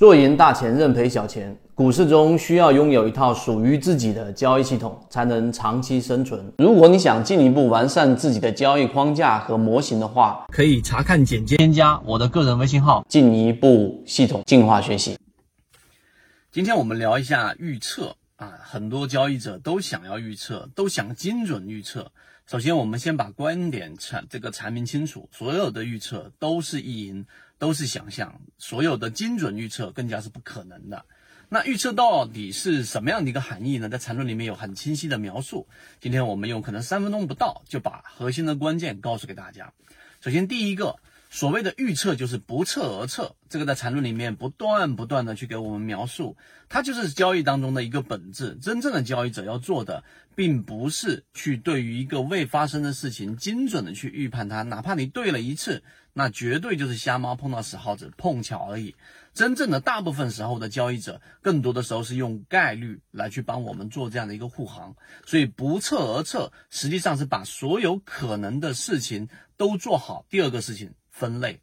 做赢大钱，认赔小钱。股市中需要拥有一套属于自己的交易系统，才能长期生存。如果你想进一步完善自己的交易框架和模型的话，可以查看简介，添加我的个人微信号，进一步系统进化学习。今天我们聊一下预测啊，很多交易者都想要预测，都想精准预测。首先，我们先把观点阐这个阐明清楚，所有的预测都是意淫。都是想象，所有的精准预测更加是不可能的。那预测到底是什么样的一个含义呢？在缠论里面有很清晰的描述。今天我们用可能三分钟不到就把核心的关键告诉给大家。首先，第一个。所谓的预测就是不测而测，这个在缠论里面不断不断的去给我们描述，它就是交易当中的一个本质。真正的交易者要做的，并不是去对于一个未发生的事情精准的去预判它，哪怕你对了一次，那绝对就是瞎猫碰到死耗子，碰巧而已。真正的大部分时候的交易者，更多的时候是用概率来去帮我们做这样的一个护航，所以不测而测，实际上是把所有可能的事情都做好。第二个事情。分类，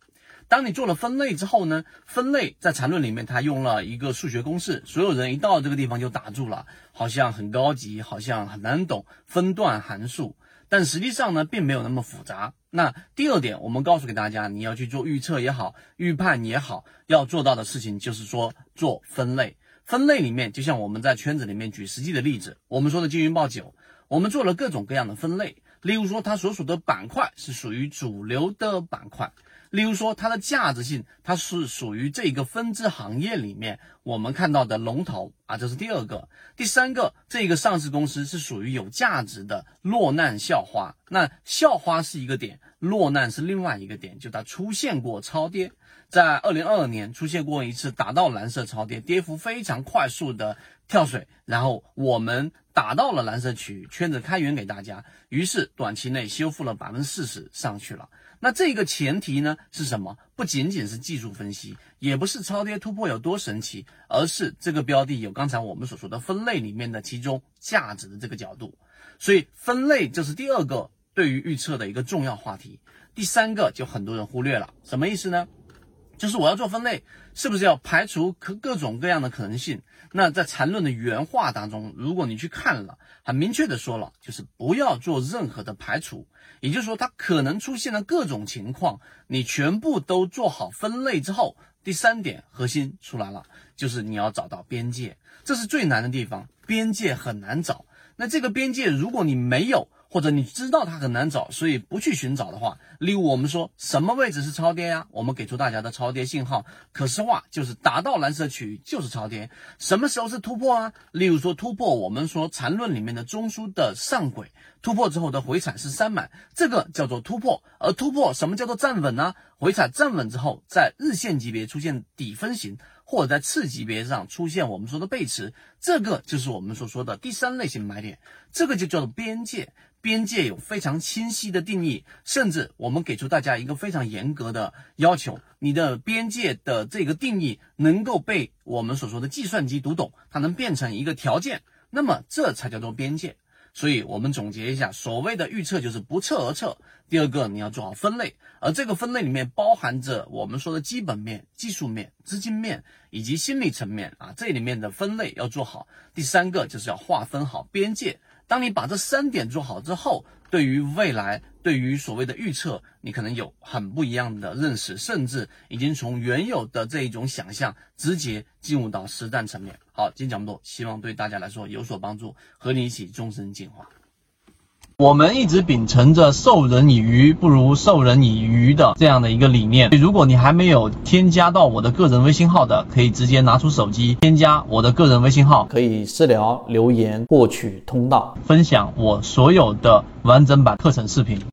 当你做了分类之后呢？分类在缠论里面，它用了一个数学公式，所有人一到这个地方就打住了，好像很高级，好像很难懂分段函数，但实际上呢，并没有那么复杂。那第二点，我们告诉给大家，你要去做预测也好，预判也好，要做到的事情就是说做分类。分类里面，就像我们在圈子里面举实际的例子，我们说的金云报九，我们做了各种各样的分类，例如说它所属的板块是属于主流的板块。例如说，它的价值性，它是属于这个分支行业里面我们看到的龙头啊，这是第二个。第三个，这个上市公司是属于有价值的落难校花。那校花是一个点，落难是另外一个点，就它出现过超跌，在二零二二年出现过一次达到蓝色超跌，跌幅非常快速的跳水，然后我们打到了蓝色区域，圈子开源给大家，于是短期内修复了百分之四十上去了。那这个前提呢是什么？不仅仅是技术分析，也不是超跌突破有多神奇，而是这个标的有刚才我们所说的分类里面的其中价值的这个角度。所以分类就是第二个对于预测的一个重要话题。第三个就很多人忽略了，什么意思呢？就是我要做分类，是不是要排除可各种各样的可能性？那在缠论的原话当中，如果你去看了，很明确的说了，就是不要做任何的排除。也就是说，它可能出现的各种情况，你全部都做好分类之后，第三点核心出来了，就是你要找到边界，这是最难的地方，边界很难找。那这个边界，如果你没有，或者你知道它很难找，所以不去寻找的话，例如我们说什么位置是超跌呀？我们给出大家的超跌信号，可视化就是达到蓝色区域就是超跌。什么时候是突破啊？例如说突破，我们说缠论里面的中枢的上轨突破之后的回踩是三满，这个叫做突破。而突破什么叫做站稳呢？回踩站稳之后，在日线级别出现底分型，或者在次级别上出现我们说的背驰，这个就是我们所说的第三类型买点，这个就叫做边界。边界有非常清晰的定义，甚至我们给出大家一个非常严格的要求：你的边界的这个定义能够被我们所说的计算机读懂，它能变成一个条件，那么这才叫做边界。所以，我们总结一下，所谓的预测就是不测而测。第二个，你要做好分类，而这个分类里面包含着我们说的基本面、技术面、资金面以及心理层面啊，这里面的分类要做好。第三个就是要划分好边界。当你把这三点做好之后，对于未来，对于所谓的预测，你可能有很不一样的认识，甚至已经从原有的这一种想象直接进入到实战层面。好，今天讲这么多，希望对大家来说有所帮助，和你一起终身进化。我们一直秉承着授人以鱼不如授人以渔的这样的一个理念。如果你还没有添加到我的个人微信号的，可以直接拿出手机添加我的个人微信号，可以私聊留言获取通道，分享我所有的完整版课程视频。